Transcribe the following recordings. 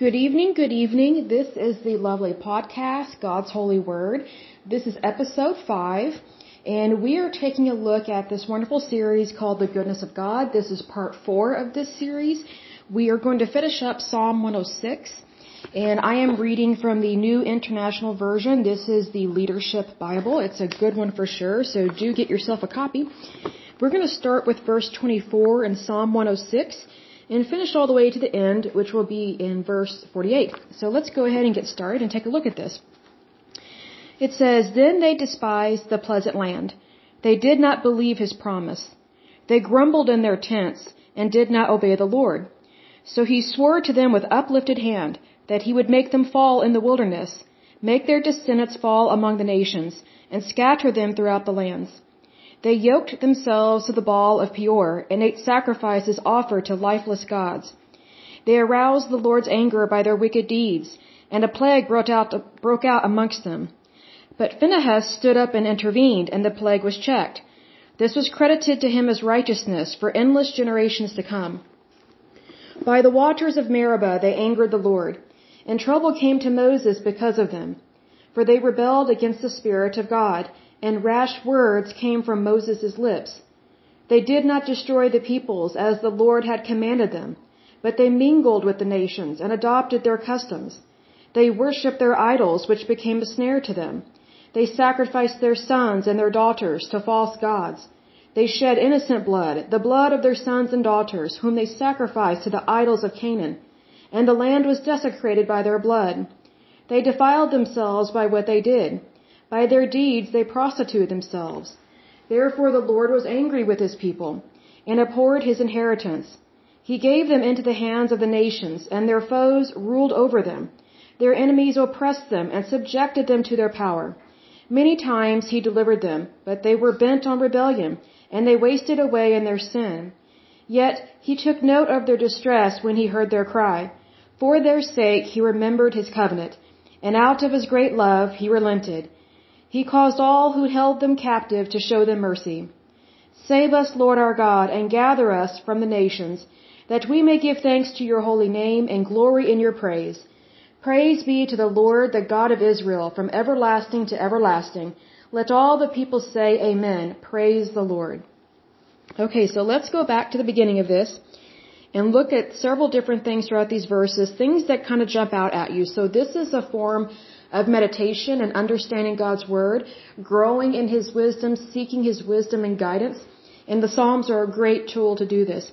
Good evening, good evening. This is the lovely podcast, God's Holy Word. This is episode 5, and we are taking a look at this wonderful series called The Goodness of God. This is part 4 of this series. We are going to finish up Psalm 106, and I am reading from the New International Version. This is the Leadership Bible. It's a good one for sure, so do get yourself a copy. We're going to start with verse 24 in Psalm 106 and finish all the way to the end, which will be in verse 48. So let's go ahead and get started and take a look at this. It says, Then they despised the pleasant land. They did not believe his promise. They grumbled in their tents and did not obey the Lord. So he swore to them with uplifted hand that he would make them fall in the wilderness, make their descendants fall among the nations, and scatter them throughout the lands. They yoked themselves to the Baal of Peor and ate sacrifices offered to lifeless gods. They aroused the Lord's anger by their wicked deeds, and a plague broke out, broke out amongst them. But Phinehas stood up and intervened, and the plague was checked. This was credited to him as righteousness for endless generations to come. By the waters of Meribah they angered the Lord, and trouble came to Moses because of them. For they rebelled against the Spirit of God, and rash words came from Moses' lips. They did not destroy the peoples as the Lord had commanded them, but they mingled with the nations and adopted their customs. They worshipped their idols, which became a snare to them. They sacrificed their sons and their daughters to false gods. They shed innocent blood, the blood of their sons and daughters, whom they sacrificed to the idols of Canaan. And the land was desecrated by their blood. They defiled themselves by what they did. By their deeds they prostituted themselves. Therefore the Lord was angry with his people, and abhorred his inheritance. He gave them into the hands of the nations, and their foes ruled over them. Their enemies oppressed them and subjected them to their power. Many times he delivered them, but they were bent on rebellion, and they wasted away in their sin. Yet he took note of their distress when he heard their cry. For their sake he remembered his covenant, and out of his great love he relented. He caused all who held them captive to show them mercy. Save us, Lord our God, and gather us from the nations, that we may give thanks to your holy name and glory in your praise. Praise be to the Lord, the God of Israel, from everlasting to everlasting. Let all the people say amen. Praise the Lord. Okay, so let's go back to the beginning of this and look at several different things throughout these verses, things that kind of jump out at you. So this is a form of meditation and understanding God's Word, growing in His wisdom, seeking His wisdom and guidance. And the Psalms are a great tool to do this.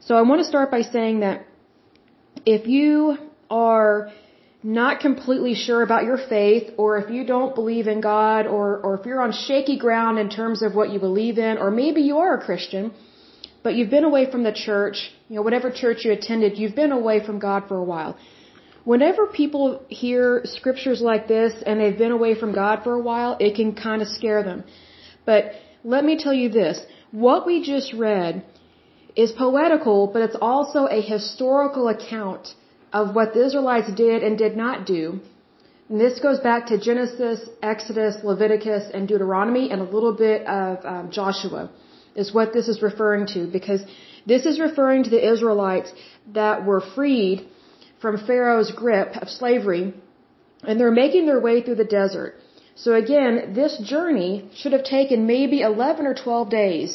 So I want to start by saying that if you are not completely sure about your faith, or if you don't believe in God, or, or if you're on shaky ground in terms of what you believe in, or maybe you are a Christian, but you've been away from the church, you know, whatever church you attended, you've been away from God for a while. Whenever people hear scriptures like this and they've been away from God for a while, it can kind of scare them. But let me tell you this. What we just read is poetical, but it's also a historical account of what the Israelites did and did not do. And this goes back to Genesis, Exodus, Leviticus, and Deuteronomy, and a little bit of um, Joshua is what this is referring to, because this is referring to the Israelites that were freed from Pharaoh's grip of slavery, and they're making their way through the desert. So again, this journey should have taken maybe 11 or 12 days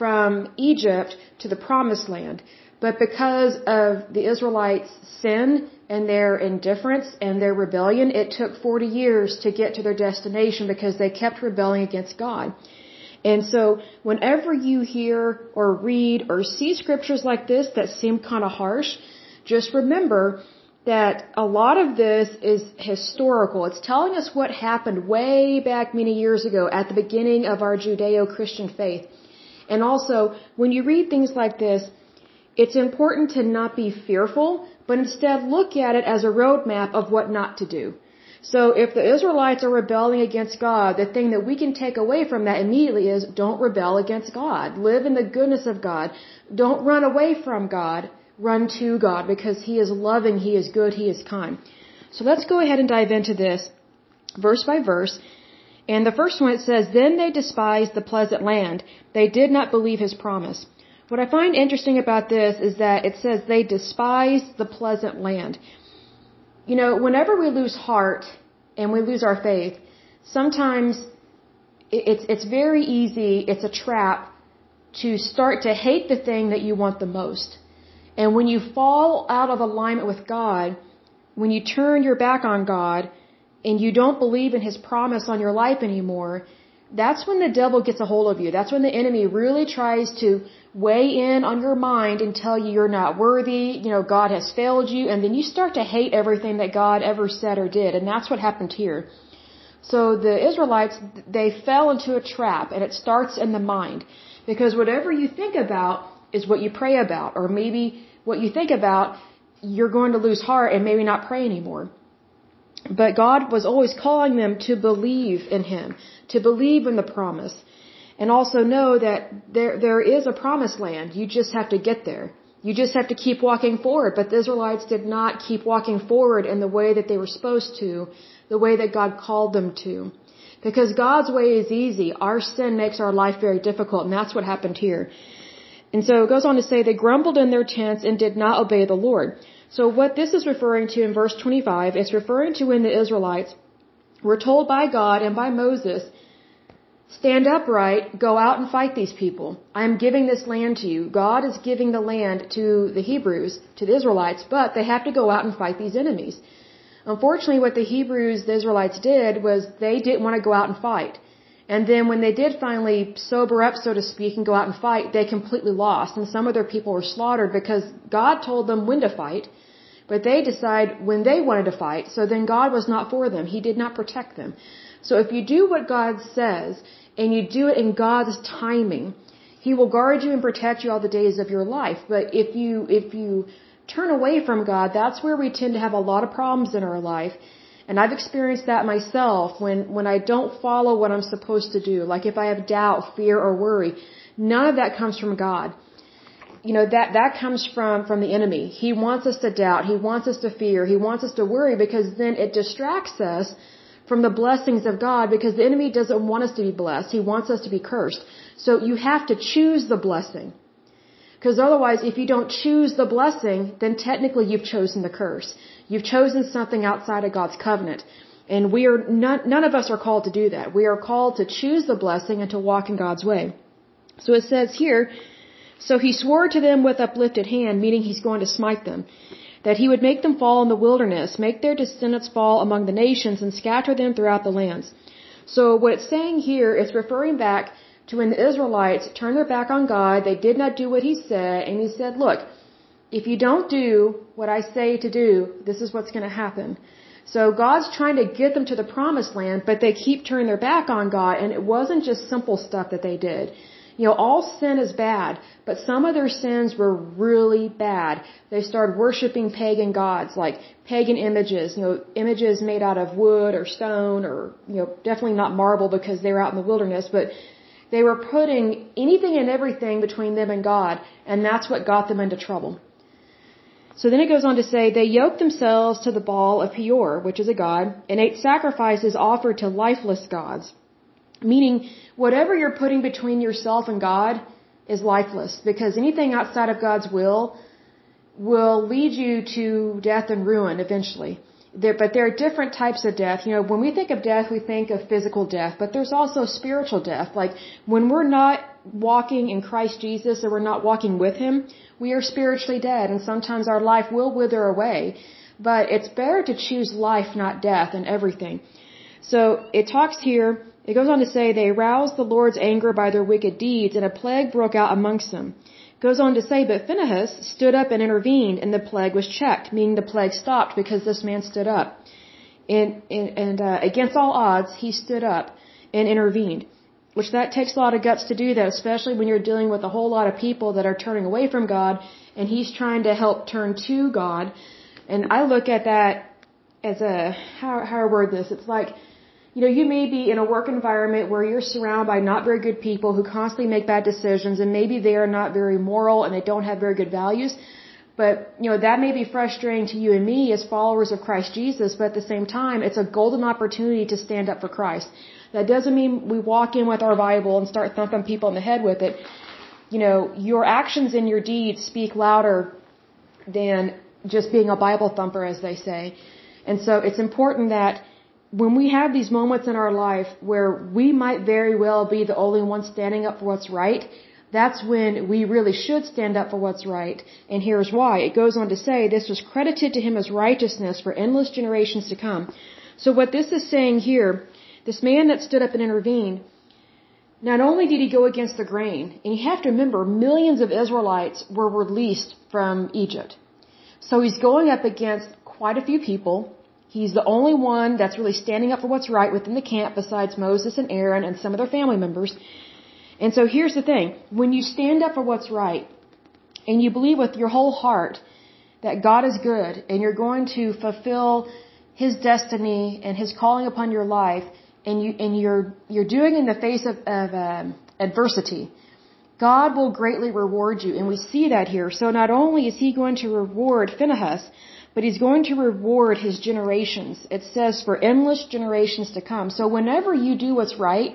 from Egypt to the promised land. But because of the Israelites' sin and their indifference and their rebellion, it took 40 years to get to their destination because they kept rebelling against God. And so whenever you hear or read or see scriptures like this that seem kind of harsh, just remember that a lot of this is historical. It's telling us what happened way back many years ago at the beginning of our Judeo-Christian faith. And also, when you read things like this, it's important to not be fearful, but instead look at it as a roadmap of what not to do. So if the Israelites are rebelling against God, the thing that we can take away from that immediately is don't rebel against God. Live in the goodness of God. Don't run away from God run to God because He is loving, He is good, He is kind. So let's go ahead and dive into this verse by verse. And the first one it says, Then they despised the pleasant land. They did not believe His promise. What I find interesting about this is that it says they despise the pleasant land. You know, whenever we lose heart and we lose our faith, sometimes it's, it's very easy, it's a trap to start to hate the thing that you want the most. And when you fall out of alignment with God, when you turn your back on God and you don't believe in His promise on your life anymore, that's when the devil gets a hold of you. That's when the enemy really tries to weigh in on your mind and tell you you're not worthy, you know, God has failed you, and then you start to hate everything that God ever said or did. And that's what happened here. So the Israelites, they fell into a trap, and it starts in the mind. Because whatever you think about is what you pray about, or maybe what you think about, you're going to lose heart and maybe not pray anymore. But God was always calling them to believe in Him, to believe in the promise, and also know that there, there is a promised land. You just have to get there. You just have to keep walking forward. But the Israelites did not keep walking forward in the way that they were supposed to, the way that God called them to. Because God's way is easy. Our sin makes our life very difficult, and that's what happened here. And so it goes on to say, they grumbled in their tents and did not obey the Lord. So what this is referring to in verse 25, it's referring to when the Israelites were told by God and by Moses, stand upright, go out and fight these people. I am giving this land to you. God is giving the land to the Hebrews, to the Israelites, but they have to go out and fight these enemies. Unfortunately, what the Hebrews, the Israelites did was they didn't want to go out and fight. And then when they did finally sober up, so to speak, and go out and fight, they completely lost. And some of their people were slaughtered because God told them when to fight, but they decide when they wanted to fight. So then God was not for them. He did not protect them. So if you do what God says and you do it in God's timing, He will guard you and protect you all the days of your life. But if you, if you turn away from God, that's where we tend to have a lot of problems in our life. And I've experienced that myself when, when I don't follow what I'm supposed to do. Like if I have doubt, fear, or worry, none of that comes from God. You know, that, that comes from, from the enemy. He wants us to doubt. He wants us to fear. He wants us to worry because then it distracts us from the blessings of God because the enemy doesn't want us to be blessed. He wants us to be cursed. So you have to choose the blessing. Because otherwise, if you don't choose the blessing, then technically you've chosen the curse. You've chosen something outside of God's covenant. And we are none, none of us are called to do that. We are called to choose the blessing and to walk in God's way. So it says here, so he swore to them with uplifted hand, meaning he's going to smite them, that he would make them fall in the wilderness, make their descendants fall among the nations, and scatter them throughout the lands. So what it's saying here is referring back to when the Israelites turned their back on God, they did not do what He said, and He said, look, if you don't do what I say to do, this is what's going to happen. So God's trying to get them to the promised land, but they keep turning their back on God, and it wasn't just simple stuff that they did. You know, all sin is bad, but some of their sins were really bad. They started worshiping pagan gods, like pagan images, you know, images made out of wood or stone or, you know, definitely not marble because they were out in the wilderness, but they were putting anything and everything between them and God, and that's what got them into trouble. So then it goes on to say, they yoked themselves to the Baal of Peor, which is a god, and ate sacrifices offered to lifeless gods. Meaning, whatever you're putting between yourself and God is lifeless, because anything outside of God's will will lead you to death and ruin eventually. There, but there are different types of death. You know, when we think of death, we think of physical death, but there's also spiritual death. Like when we're not walking in Christ Jesus or we're not walking with Him, we are spiritually dead, and sometimes our life will wither away. But it's better to choose life, not death, in everything. So it talks here. It goes on to say they aroused the Lord's anger by their wicked deeds, and a plague broke out amongst them. Goes on to say, but Phinehas stood up and intervened, and the plague was checked, meaning the plague stopped because this man stood up. And, and, and uh, against all odds, he stood up and intervened. Which that takes a lot of guts to do that, especially when you're dealing with a whole lot of people that are turning away from God, and he's trying to help turn to God. And I look at that as a how how I word this. It's like you know, you may be in a work environment where you're surrounded by not very good people who constantly make bad decisions and maybe they are not very moral and they don't have very good values. But, you know, that may be frustrating to you and me as followers of Christ Jesus, but at the same time, it's a golden opportunity to stand up for Christ. That doesn't mean we walk in with our Bible and start thumping people in the head with it. you know, your actions and your deeds speak louder than just being a Bible thumper, as they say. And so it's important that when we have these moments in our life where we might very well be the only one standing up for what's right, that's when we really should stand up for what's right. And here's why. It goes on to say, this was credited to him as righteousness for endless generations to come. So what this is saying here, this man that stood up and intervened, not only did he go against the grain, and you have to remember, millions of Israelites were released from Egypt. So he's going up against quite a few people. He's the only one that's really standing up for what's right within the camp besides Moses and Aaron and some of their family members. And so here's the thing. When you stand up for what's right and you believe with your whole heart that God is good and you're going to fulfill his destiny and his calling upon your life and you and you're you're doing in the face of, of um, adversity, God will greatly reward you and we see that here. So not only is he going to reward Phinehas, but he's going to reward his generations. It says for endless generations to come. So whenever you do what's right,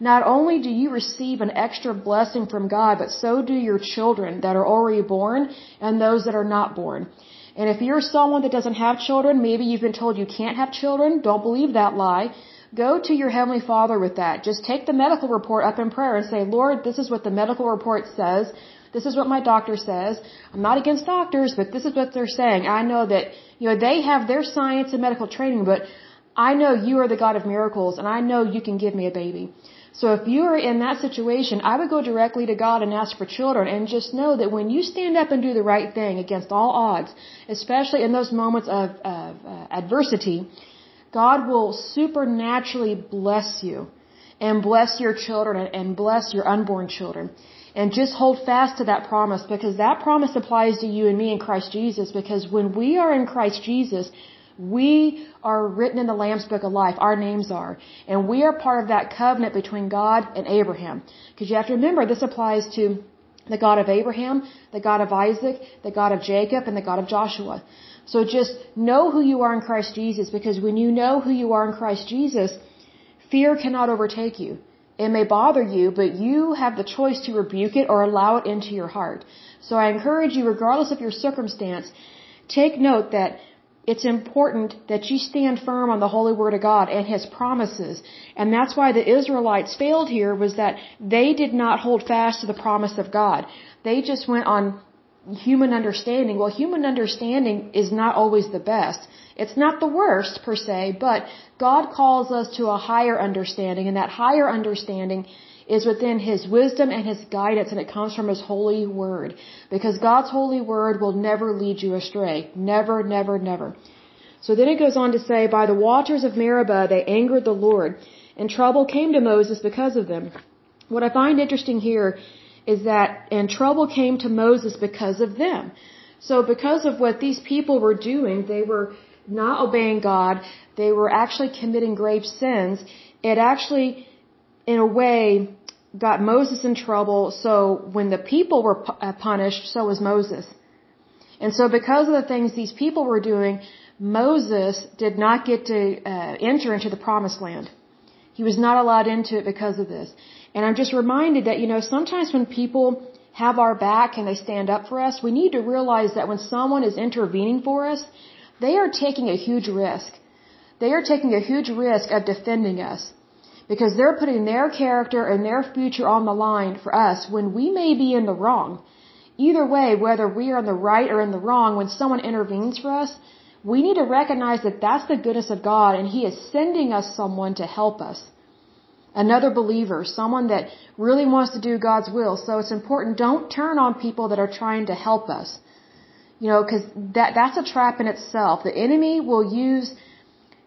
not only do you receive an extra blessing from God, but so do your children that are already born and those that are not born. And if you're someone that doesn't have children, maybe you've been told you can't have children, don't believe that lie. Go to your Heavenly Father with that. Just take the medical report up in prayer and say, Lord, this is what the medical report says. This is what my doctor says. I'm not against doctors, but this is what they're saying. I know that, you know, they have their science and medical training, but I know you are the God of miracles and I know you can give me a baby. So if you are in that situation, I would go directly to God and ask for children and just know that when you stand up and do the right thing against all odds, especially in those moments of, of uh, adversity, God will supernaturally bless you and bless your children and bless your unborn children. And just hold fast to that promise because that promise applies to you and me in Christ Jesus because when we are in Christ Jesus, we are written in the Lamb's Book of Life. Our names are. And we are part of that covenant between God and Abraham. Because you have to remember, this applies to the God of Abraham, the God of Isaac, the God of Jacob, and the God of Joshua. So just know who you are in Christ Jesus because when you know who you are in Christ Jesus, fear cannot overtake you. It may bother you, but you have the choice to rebuke it or allow it into your heart. So I encourage you, regardless of your circumstance, take note that it's important that you stand firm on the holy word of God and his promises. And that's why the Israelites failed here was that they did not hold fast to the promise of God. They just went on human understanding. Well, human understanding is not always the best. It's not the worst per se, but God calls us to a higher understanding and that higher understanding is within His wisdom and His guidance, and it comes from His holy word. Because God's holy word will never lead you astray. Never, never, never. So then it goes on to say, By the waters of Meribah they angered the Lord, and trouble came to Moses because of them. What I find interesting here is that, and trouble came to Moses because of them. So because of what these people were doing, they were not obeying God, they were actually committing grave sins. It actually in a way, got Moses in trouble. So when the people were uh, punished, so was Moses. And so because of the things these people were doing, Moses did not get to uh, enter into the promised land. He was not allowed into it because of this. And I'm just reminded that, you know, sometimes when people have our back and they stand up for us, we need to realize that when someone is intervening for us, they are taking a huge risk. They are taking a huge risk of defending us because they're putting their character and their future on the line for us when we may be in the wrong. Either way, whether we are in the right or in the wrong, when someone intervenes for us, we need to recognize that that's the goodness of God and He is sending us someone to help us. Another believer, someone that really wants to do God's will. So it's important, don't turn on people that are trying to help us. You know, cause that, that's a trap in itself. The enemy will use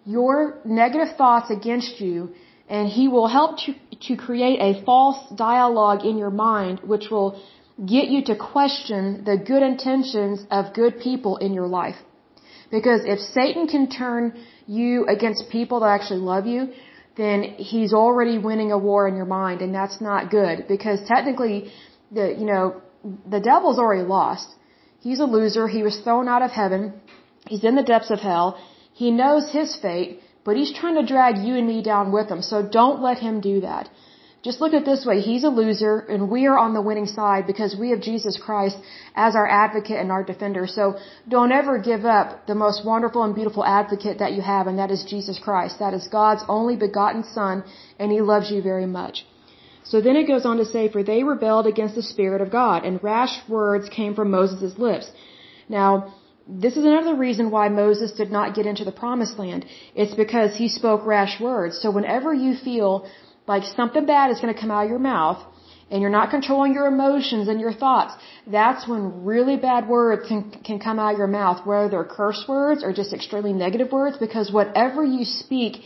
your negative thoughts against you and he will help to, to create a false dialogue in your mind which will get you to question the good intentions of good people in your life. Because if Satan can turn you against people that actually love you, then he's already winning a war in your mind and that's not good because technically the you know the devil's already lost. He's a loser. He was thrown out of heaven. He's in the depths of hell. He knows his fate but he's trying to drag you and me down with him. So don't let him do that. Just look at this way. He's a loser and we are on the winning side because we have Jesus Christ as our advocate and our defender. So don't ever give up the most wonderful and beautiful advocate that you have and that is Jesus Christ. That is God's only begotten son and he loves you very much. So then it goes on to say, for they rebelled against the Spirit of God and rash words came from Moses' lips. Now, this is another reason why Moses did not get into the promised land. It's because he spoke rash words. So whenever you feel like something bad is going to come out of your mouth and you're not controlling your emotions and your thoughts, that's when really bad words can, can come out of your mouth, whether they're curse words or just extremely negative words, because whatever you speak,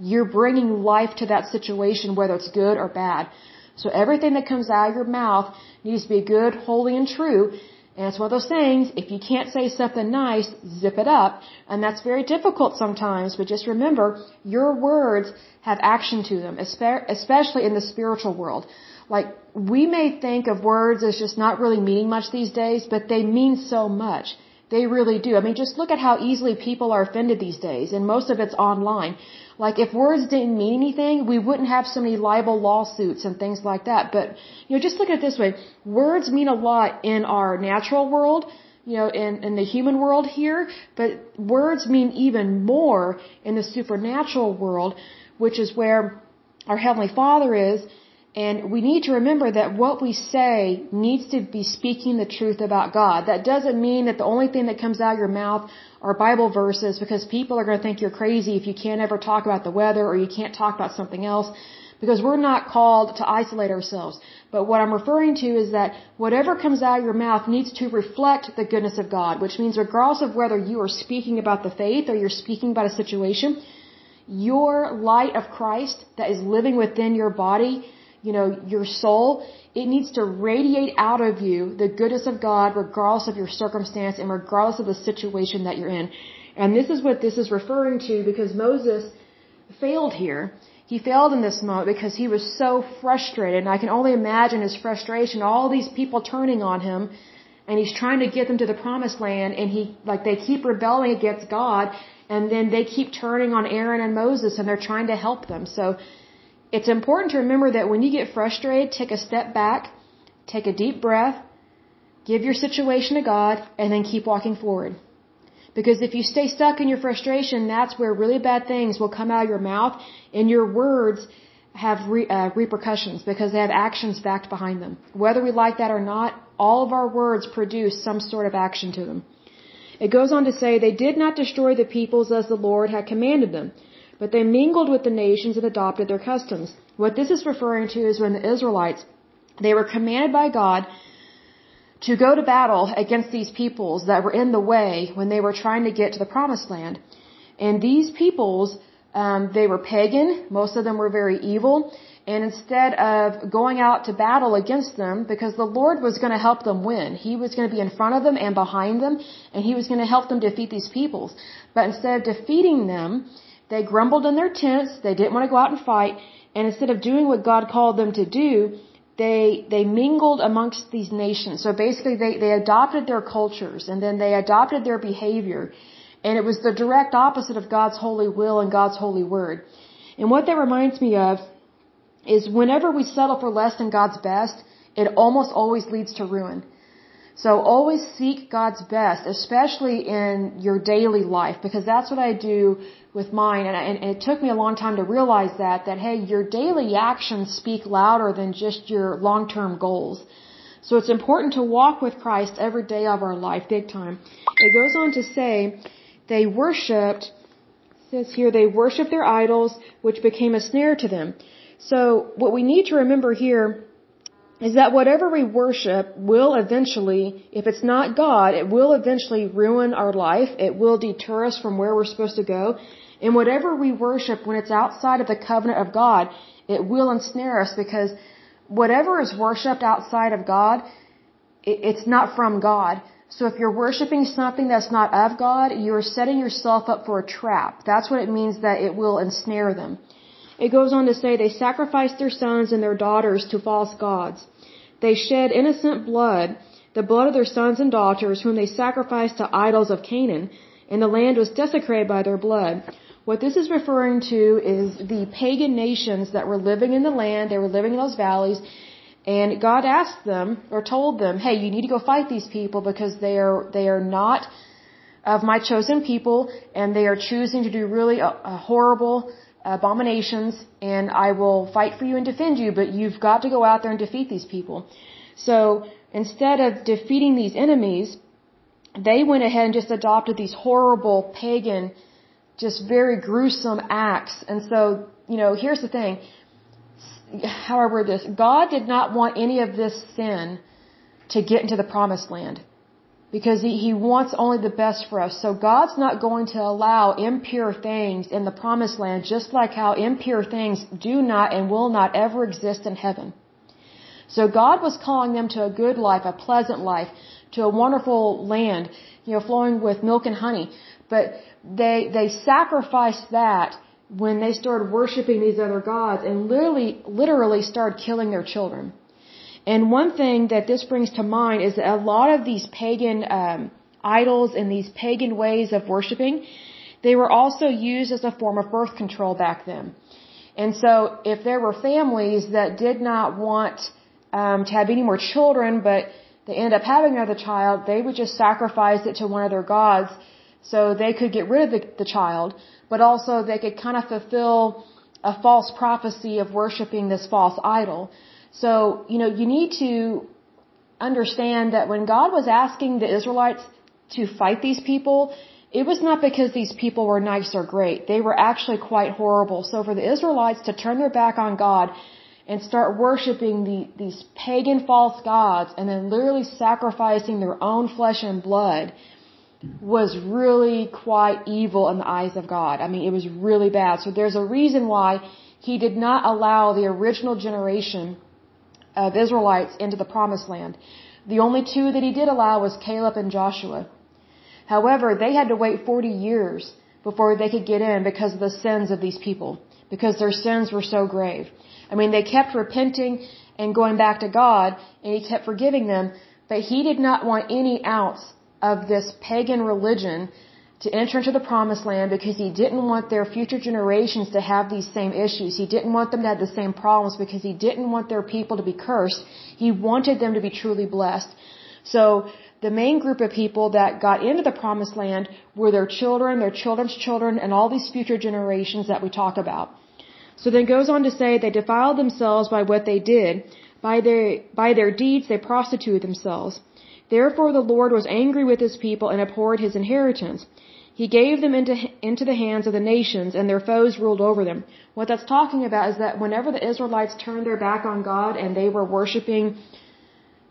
you're bringing life to that situation, whether it's good or bad. So everything that comes out of your mouth needs to be good, holy, and true. And it's one of those things, if you can't say something nice, zip it up. And that's very difficult sometimes, but just remember, your words have action to them, especially in the spiritual world. Like, we may think of words as just not really meaning much these days, but they mean so much. They really do. I mean, just look at how easily people are offended these days, and most of it's online. Like if words didn't mean anything, we wouldn't have so many libel lawsuits and things like that. But, you know, just look at it this way. Words mean a lot in our natural world, you know, in, in the human world here, but words mean even more in the supernatural world, which is where our Heavenly Father is, and we need to remember that what we say needs to be speaking the truth about God. That doesn't mean that the only thing that comes out of your mouth are Bible verses because people are going to think you're crazy if you can't ever talk about the weather or you can't talk about something else because we're not called to isolate ourselves. But what I'm referring to is that whatever comes out of your mouth needs to reflect the goodness of God, which means regardless of whether you are speaking about the faith or you're speaking about a situation, your light of Christ that is living within your body you know, your soul, it needs to radiate out of you the goodness of God regardless of your circumstance and regardless of the situation that you're in. And this is what this is referring to because Moses failed here. He failed in this moment because he was so frustrated. And I can only imagine his frustration, all these people turning on him and he's trying to get them to the promised land and he, like they keep rebelling against God and then they keep turning on Aaron and Moses and they're trying to help them. So it's important to remember that when you get frustrated, take a step back, take a deep breath, give your situation to God, and then keep walking forward. Because if you stay stuck in your frustration, that's where really bad things will come out of your mouth, and your words have re, uh, repercussions because they have actions backed behind them. Whether we like that or not, all of our words produce some sort of action to them. It goes on to say, They did not destroy the peoples as the Lord had commanded them but they mingled with the nations and adopted their customs. What this is referring to is when the Israelites, they were commanded by God to go to battle against these peoples that were in the way when they were trying to get to the promised land. And these peoples, um, they were pagan, most of them were very evil, and instead of going out to battle against them, because the Lord was going to help them win, He was going to be in front of them and behind them, and He was going to help them defeat these peoples. But instead of defeating them, they grumbled in their tents. They didn't want to go out and fight. And instead of doing what God called them to do, they, they mingled amongst these nations. So basically they, they adopted their cultures and then they adopted their behavior. And it was the direct opposite of God's holy will and God's holy word. And what that reminds me of is whenever we settle for less than God's best, it almost always leads to ruin. So always seek God's best, especially in your daily life, because that's what I do with mine. And, and it took me a long time to realize that, that hey, your daily actions speak louder than just your long-term goals. So it's important to walk with Christ every day of our life, big time. It goes on to say, they worshipped, says here, they worshipped their idols, which became a snare to them. So what we need to remember here is that whatever we worship will eventually, if it's not God, it will eventually ruin our life. It will deter us from where we're supposed to go. And whatever we worship when it's outside of the covenant of God, it will ensnare us because whatever is worshipped outside of God, it's not from God. So if you're worshiping something that's not of God, you're setting yourself up for a trap. That's what it means that it will ensnare them. It goes on to say they sacrificed their sons and their daughters to false gods. They shed innocent blood, the blood of their sons and daughters, whom they sacrificed to idols of Canaan, and the land was desecrated by their blood. What this is referring to is the pagan nations that were living in the land, they were living in those valleys, and God asked them or told them, "Hey, you need to go fight these people because they are they are not of my chosen people and they are choosing to do really a, uh, horrible abominations and I will fight for you and defend you, but you've got to go out there and defeat these people." So, instead of defeating these enemies, they went ahead and just adopted these horrible pagan just very gruesome acts. And so, you know, here's the thing how I word this, God did not want any of this sin to get into the promised land. Because he, he wants only the best for us. So God's not going to allow impure things in the promised land, just like how impure things do not and will not ever exist in heaven. So God was calling them to a good life, a pleasant life, to a wonderful land, you know, flowing with milk and honey. But they, they sacrificed that when they started worshiping these other gods and literally, literally started killing their children. And one thing that this brings to mind is that a lot of these pagan um, idols and these pagan ways of worshiping, they were also used as a form of birth control back then. And so, if there were families that did not want um, to have any more children, but they end up having another child, they would just sacrifice it to one of their gods so they could get rid of the, the child but also they could kind of fulfill a false prophecy of worshiping this false idol. So, you know, you need to understand that when God was asking the Israelites to fight these people, it was not because these people were nice or great. They were actually quite horrible. So for the Israelites to turn their back on God and start worshiping the, these pagan false gods and then literally sacrificing their own flesh and blood, was really quite evil in the eyes of God. I mean, it was really bad. So there's a reason why he did not allow the original generation of Israelites into the promised land. The only two that he did allow was Caleb and Joshua. However, they had to wait 40 years before they could get in because of the sins of these people, because their sins were so grave. I mean, they kept repenting and going back to God, and he kept forgiving them, but he did not want any ounce of this pagan religion to enter into the promised land because he didn't want their future generations to have these same issues. He didn't want them to have the same problems because he didn't want their people to be cursed. He wanted them to be truly blessed. So the main group of people that got into the promised land were their children, their children's children, and all these future generations that we talk about. So then goes on to say they defiled themselves by what they did. By their, by their deeds they prostituted themselves. Therefore the Lord was angry with his people and abhorred his inheritance. He gave them into, into the hands of the nations, and their foes ruled over them. What that's talking about is that whenever the Israelites turned their back on God and they were worshiping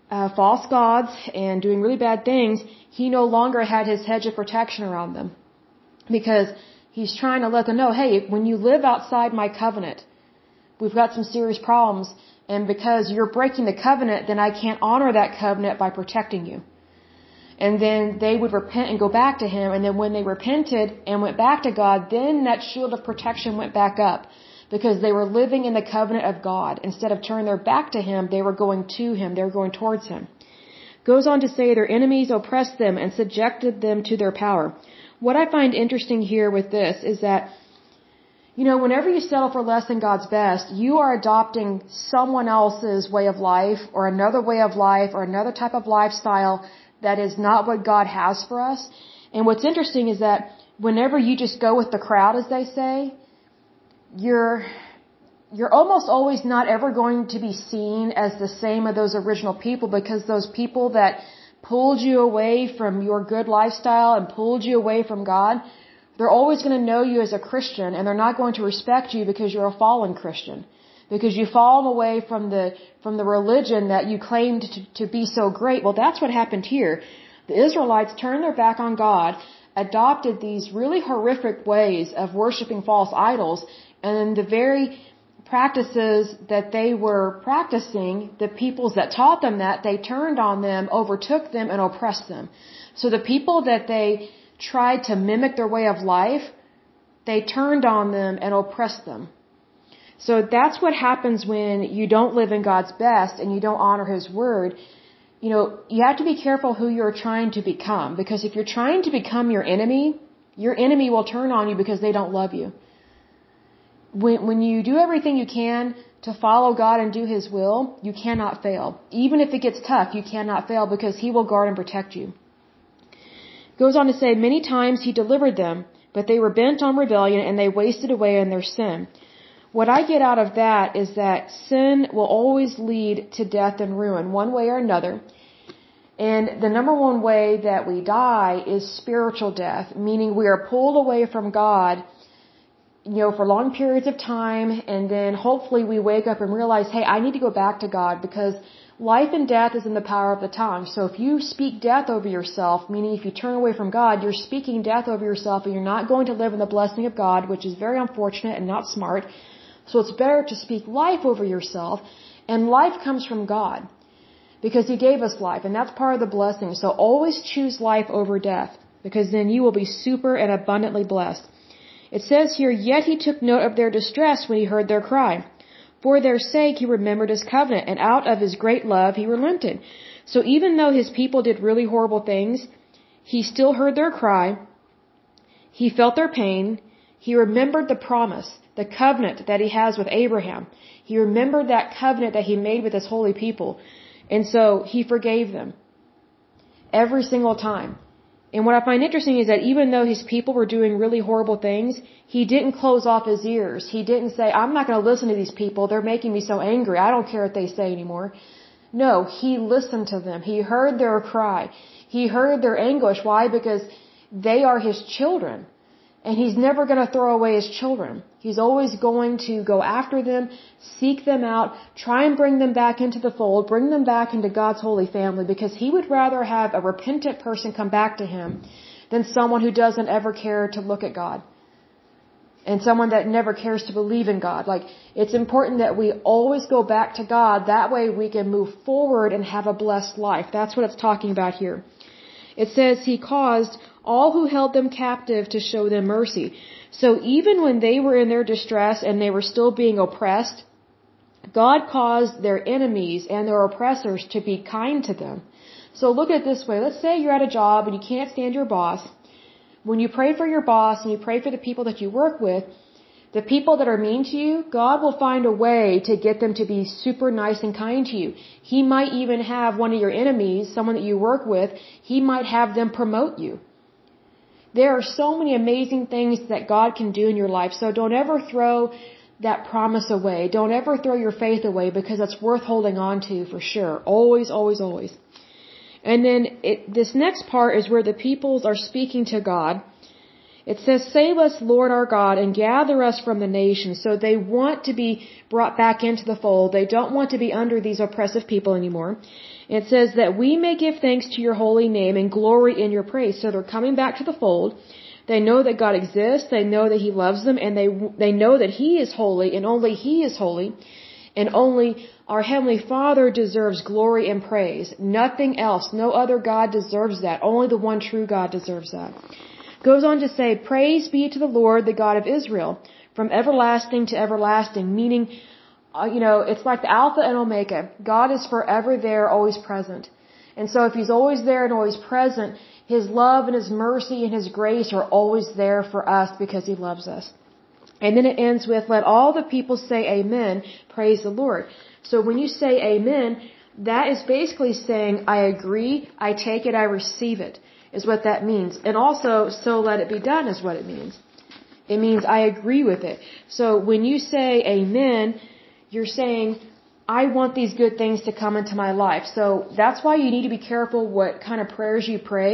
uh, false gods and doing really bad things, he no longer had his hedge of protection around them. Because he's trying to let them know, hey, when you live outside my covenant, we've got some serious problems and because you're breaking the covenant, then I can't honor that covenant by protecting you. And then they would repent and go back to him. And then when they repented and went back to God, then that shield of protection went back up because they were living in the covenant of God. Instead of turning their back to him, they were going to him. They were going towards him. Goes on to say their enemies oppressed them and subjected them to their power. What I find interesting here with this is that you know, whenever you settle for less than God's best, you are adopting someone else's way of life or another way of life or another type of lifestyle that is not what God has for us. And what's interesting is that whenever you just go with the crowd, as they say, you're, you're almost always not ever going to be seen as the same of those original people because those people that pulled you away from your good lifestyle and pulled you away from God, they're always going to know you as a Christian and they're not going to respect you because you're a fallen Christian. Because you've fallen away from the, from the religion that you claimed to, to be so great. Well, that's what happened here. The Israelites turned their back on God, adopted these really horrific ways of worshiping false idols, and the very practices that they were practicing, the peoples that taught them that, they turned on them, overtook them, and oppressed them. So the people that they tried to mimic their way of life, they turned on them and oppressed them. So that's what happens when you don't live in God's best and you don't honor His word. You know, you have to be careful who you're trying to become because if you're trying to become your enemy, Your enemy will turn on you because they don't love you. When, when you do everything you can to follow God and do His will, you cannot fail. Even if it gets tough, you cannot fail because He will guard and protect you. Goes on to say, many times He delivered them, but they were bent on rebellion and they wasted away in their sin. What I get out of that is that sin will always lead to death and ruin, one way or another. And the number one way that we die is spiritual death, meaning we are pulled away from God, you know, for long periods of time, and then hopefully we wake up and realize, hey, I need to go back to God because life and death is in the power of the tongue. So if you speak death over yourself, meaning if you turn away from God, you're speaking death over yourself and you're not going to live in the blessing of God, which is very unfortunate and not smart. So it's better to speak life over yourself, and life comes from God. Because He gave us life, and that's part of the blessing. So always choose life over death, because then you will be super and abundantly blessed. It says here, Yet He took note of their distress when He heard their cry. For their sake He remembered His covenant, and out of His great love He relented. So even though His people did really horrible things, He still heard their cry, He felt their pain, He remembered the promise, the covenant that he has with Abraham. He remembered that covenant that he made with his holy people. And so he forgave them. Every single time. And what I find interesting is that even though his people were doing really horrible things, he didn't close off his ears. He didn't say, I'm not going to listen to these people. They're making me so angry. I don't care what they say anymore. No, he listened to them. He heard their cry. He heard their anguish. Why? Because they are his children. And he's never going to throw away his children. He's always going to go after them, seek them out, try and bring them back into the fold, bring them back into God's holy family because he would rather have a repentant person come back to him than someone who doesn't ever care to look at God. And someone that never cares to believe in God. Like, it's important that we always go back to God. That way we can move forward and have a blessed life. That's what it's talking about here. It says he caused all who held them captive to show them mercy. So even when they were in their distress and they were still being oppressed, God caused their enemies and their oppressors to be kind to them. So look at it this way. Let's say you're at a job and you can't stand your boss. When you pray for your boss and you pray for the people that you work with, the people that are mean to you, God will find a way to get them to be super nice and kind to you. He might even have one of your enemies, someone that you work with, he might have them promote you. There are so many amazing things that God can do in your life. So don't ever throw that promise away. Don't ever throw your faith away because it's worth holding on to for sure. Always, always, always. And then it, this next part is where the peoples are speaking to God. It says, Save us, Lord our God, and gather us from the nations. So they want to be brought back into the fold. They don't want to be under these oppressive people anymore. It says that we may give thanks to your holy name and glory in your praise. So they're coming back to the fold. They know that God exists. They know that He loves them, and they they know that He is holy, and only He is holy, and only our heavenly Father deserves glory and praise. Nothing else, no other God deserves that. Only the one true God deserves that. Goes on to say, "Praise be to the Lord, the God of Israel, from everlasting to everlasting," meaning uh, you know, it's like the Alpha and Omega. God is forever there, always present. And so if He's always there and always present, His love and His mercy and His grace are always there for us because He loves us. And then it ends with, let all the people say amen, praise the Lord. So when you say amen, that is basically saying, I agree, I take it, I receive it, is what that means. And also, so let it be done is what it means. It means I agree with it. So when you say amen, you're saying, I want these good things to come into my life. So that's why you need to be careful what kind of prayers you pray.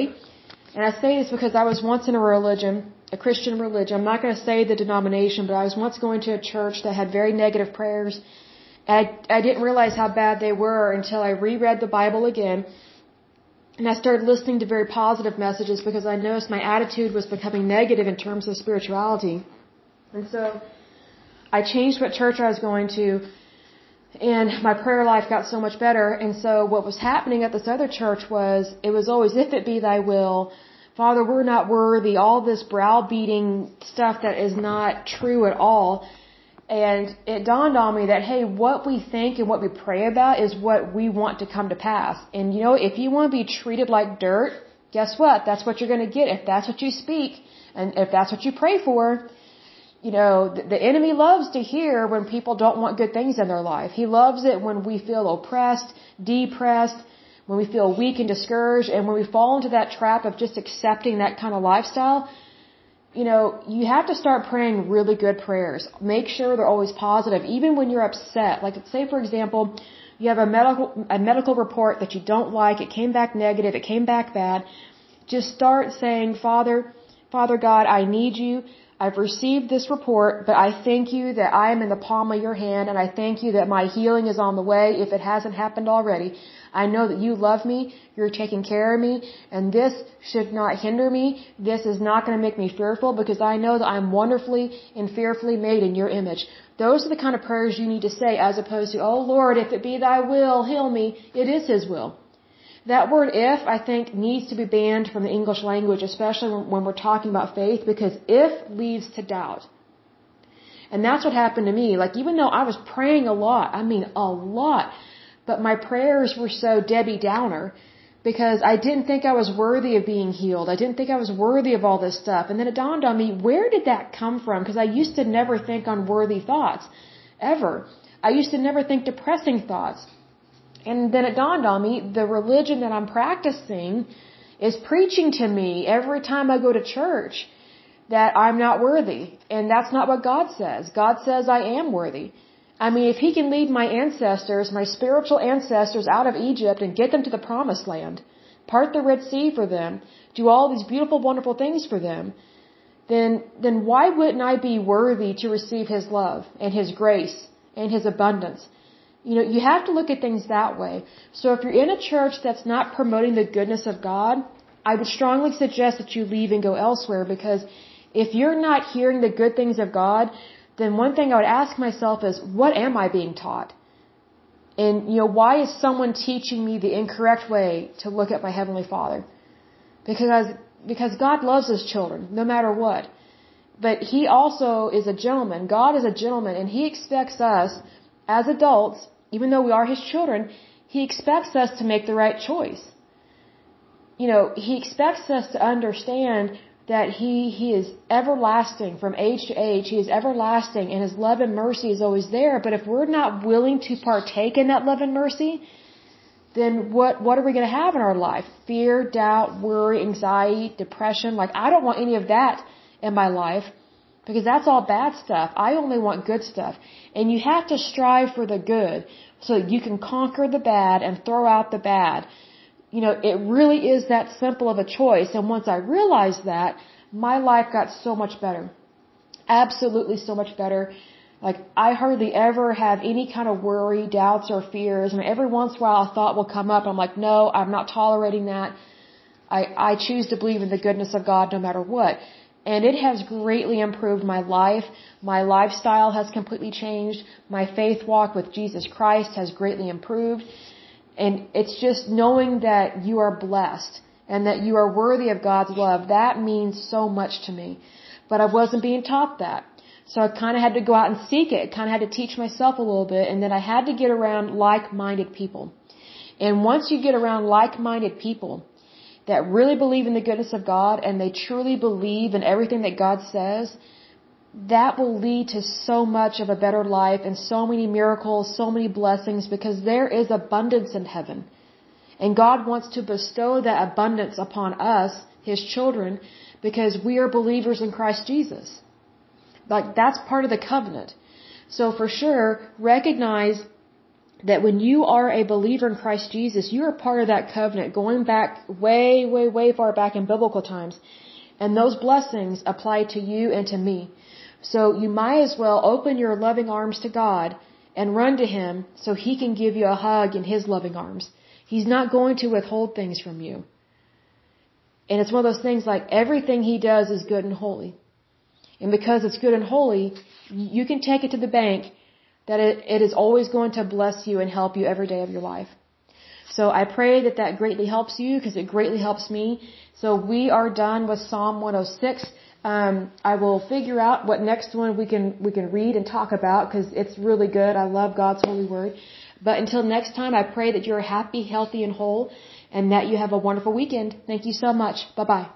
And I say this because I was once in a religion, a Christian religion. I'm not going to say the denomination, but I was once going to a church that had very negative prayers. I, I didn't realize how bad they were until I reread the Bible again. And I started listening to very positive messages because I noticed my attitude was becoming negative in terms of spirituality. And so I changed what church I was going to, and my prayer life got so much better. And so what was happening at this other church was, it was always, if it be thy will, Father, we're not worthy, all this browbeating stuff that is not true at all. And it dawned on me that, hey, what we think and what we pray about is what we want to come to pass. And you know, if you want to be treated like dirt, guess what? That's what you're going to get if that's what you speak and if that's what you pray for. You know, the, the enemy loves to hear when people don't want good things in their life. He loves it when we feel oppressed, depressed, when we feel weak and discouraged, and when we fall into that trap of just accepting that kind of lifestyle you know, you have to start praying really good prayers. Make sure they're always positive, even when you're upset. Like, say, for example, you have a medical, a medical report that you don't like, it came back negative, it came back bad. Just start saying, Father, Father God, I need you. I've received this report, but I thank you that I am in the palm of your hand and I thank you that my healing is on the way if it hasn't happened already. I know that you love me, you're taking care of me, and this should not hinder me. This is not going to make me fearful because I know that I'm wonderfully and fearfully made in your image. Those are the kind of prayers you need to say as opposed to, oh Lord, if it be thy will, heal me. It is his will. That word if, I think, needs to be banned from the English language, especially when we're talking about faith, because if leads to doubt. And that's what happened to me. Like, even though I was praying a lot, I mean, a lot, but my prayers were so Debbie Downer because I didn't think I was worthy of being healed. I didn't think I was worthy of all this stuff. And then it dawned on me, where did that come from? Because I used to never think unworthy thoughts. Ever. I used to never think depressing thoughts. And then it dawned on me, the religion that I'm practicing is preaching to me every time I go to church that I'm not worthy. And that's not what God says. God says I am worthy. I mean, if he can lead my ancestors, my spiritual ancestors out of Egypt and get them to the promised land, part the Red Sea for them, do all these beautiful, wonderful things for them, then, then why wouldn't I be worthy to receive his love and his grace and his abundance? You know, you have to look at things that way. So if you're in a church that's not promoting the goodness of God, I would strongly suggest that you leave and go elsewhere because if you're not hearing the good things of God, then one thing I would ask myself is, what am I being taught? And, you know, why is someone teaching me the incorrect way to look at my Heavenly Father? Because, because God loves His children, no matter what. But He also is a gentleman. God is a gentleman, and He expects us, as adults, even though we are His children, He expects us to make the right choice. You know, He expects us to understand that he he is everlasting from age to age. He is everlasting and his love and mercy is always there. But if we're not willing to partake in that love and mercy then what what are we going to have in our life? Fear doubt worry anxiety depression. Like i don't want any of that in my life because that's all bad stuff. I only want good stuff. And you have to strive for the good so you can conquer the bad and throw out the bad you know, it really is that simple of a choice. And once I realized that, my life got so much better. Absolutely so much better. Like, I hardly ever have any kind of worry, doubts, or fears. I mean, every once in a while a thought will come up. I'm like, no, I'm not tolerating that. I, I choose to believe in the goodness of God no matter what. And it has greatly improved my life. My lifestyle has completely changed. My faith walk with Jesus Christ has greatly improved. And it's just knowing that you are blessed and that you are worthy of God's love. That means so much to me. But I wasn't being taught that. So I kind of had to go out and seek it. Kind of had to teach myself a little bit. And then I had to get around like-minded people. And once you get around like-minded people that really believe in the goodness of God and they truly believe in everything that God says, that will lead to so much of a better life and so many miracles, so many blessings because there is abundance in heaven. And God wants to bestow that abundance upon us, His children, because we are believers in Christ Jesus. Like, that's part of the covenant. So for sure, recognize that when you are a believer in Christ Jesus, you are part of that covenant going back way, way, way far back in biblical times. And those blessings apply to you and to me. So you might as well open your loving arms to God and run to Him so He can give you a hug in His loving arms. He's not going to withhold things from you. And it's one of those things like everything He does is good and holy. And because it's good and holy, you can take it to the bank that it, it is always going to bless you and help you every day of your life. So I pray that that greatly helps you because it greatly helps me. So we are done with Psalm 106. Um, I will figure out what next one we can we can read and talk about because it's really good. I love God's holy word. But until next time, I pray that you're happy, healthy, and whole, and that you have a wonderful weekend. Thank you so much. Bye bye.